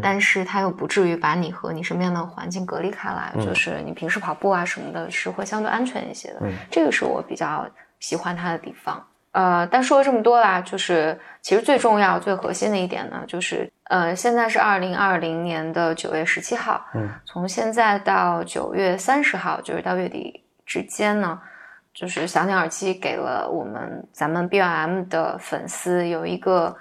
但是它又不至于把你和你身边的环境隔离开来，就是你平时跑步啊什么的，是会相对安全一些的，这个是我比较喜欢它的地方。呃，但说了这么多啦，就是其实最重要、最核心的一点呢，就是呃，现在是二零二零年的九月十七号，嗯，从现在到九月三十号，就是到月底之间呢，就是小鸟耳机给了我们咱们 B O M 的粉丝有一个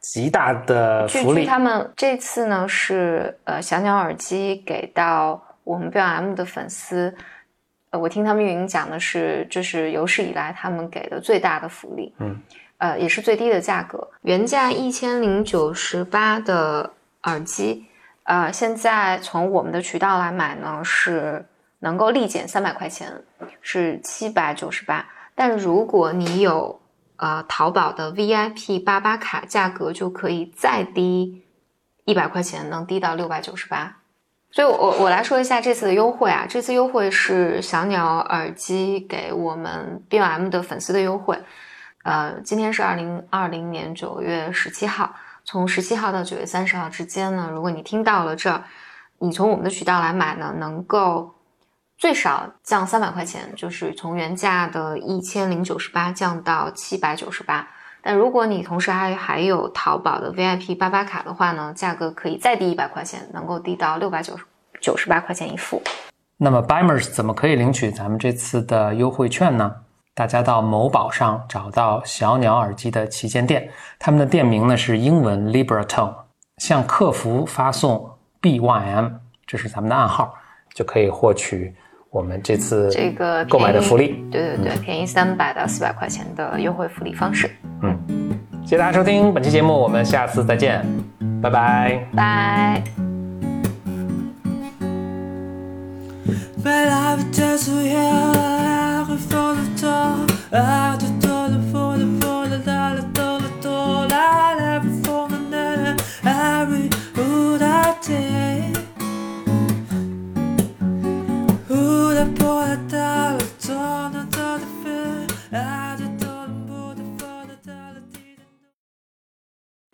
极大的福利。他们这次呢是呃小鸟耳机给到我们 B Y M 的粉丝。呃，我听他们运营讲的是，这是有史以来他们给的最大的福利，嗯，呃，也是最低的价格，原价一千零九十八的耳机，呃，现在从我们的渠道来买呢，是能够立减三百块钱，是七百九十八，但如果你有呃淘宝的 VIP 八八卡，价格就可以再低一百块钱，能低到六百九十八。所以，我我来说一下这次的优惠啊。这次优惠是小鸟耳机给我们 B M 的粉丝的优惠。呃，今天是二零二零年九月十七号，从十七号到九月三十号之间呢，如果你听到了这儿，你从我们的渠道来买呢，能够最少降三百块钱，就是从原价的一千零九十八降到七百九十八。但如果你同时还还有淘宝的 VIP 八八卡的话呢，价格可以再低一百块钱，能够低到六百九十九十八块钱一副。那么 Bimers 怎么可以领取咱们这次的优惠券呢？大家到某宝上找到小鸟耳机的旗舰店，他们的店名呢是英文 Libertone，向客服发送 BYM，这是咱们的暗号，就可以获取我们这次这个购买的福利。对对对，便宜三百到四百块钱的优惠福利方式。嗯，谢谢大家收听本期节目，我们下次再见，拜拜。拜。Vitesse de temps, à de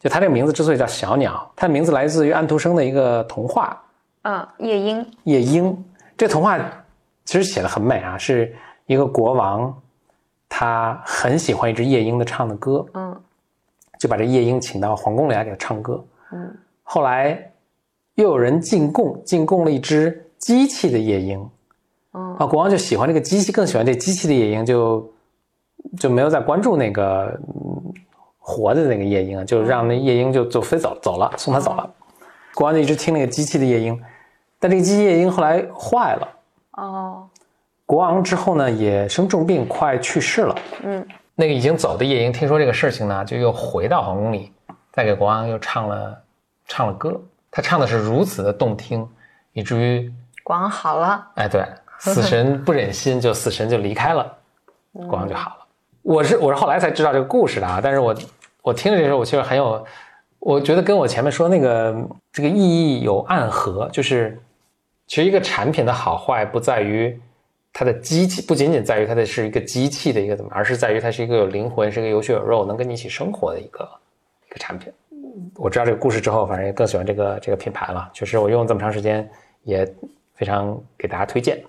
就它这个名字之所以叫小鸟，它的名字来自于安徒生的一个童话嗯，夜莺。《夜莺》。这童话其实写的很美啊，是一个国王，他很喜欢一只夜莺的唱的歌，嗯就把这夜莺请到皇宫里来给他唱歌。嗯后来又有人进贡，进贡了一只机器的夜莺嗯啊，国王就喜欢这个机器，更喜欢这机器的夜莺，就就没有再关注那个、嗯、活的那个夜莺，就让那夜莺就就飞走走了，送他走了。国王就一直听那个机器的夜莺，但这个机器夜莺后来坏了。哦国王之后呢，也生重病，快去世了。嗯那个已经走的夜莺听说这个事情呢，就又回到皇宫里，再给国王又唱了唱了歌。他唱的是如此的动听，以至于国王好了。哎，对，死神不忍心，就死神就离开了，国王就好了。我是我是后来才知道这个故事的啊，但是我我听着这时候，我其实很有，我觉得跟我前面说那个这个意义有暗合，就是其实一个产品的好坏不在于它的机器，不仅仅在于它的是一个机器的一个怎么，而是在于它是一个有灵魂、是一个有血有肉、能跟你一起生活的一个一个产品。我知道这个故事之后，反正也更喜欢这个这个品牌了。确实，我用了这么长时间，也非常给大家推荐。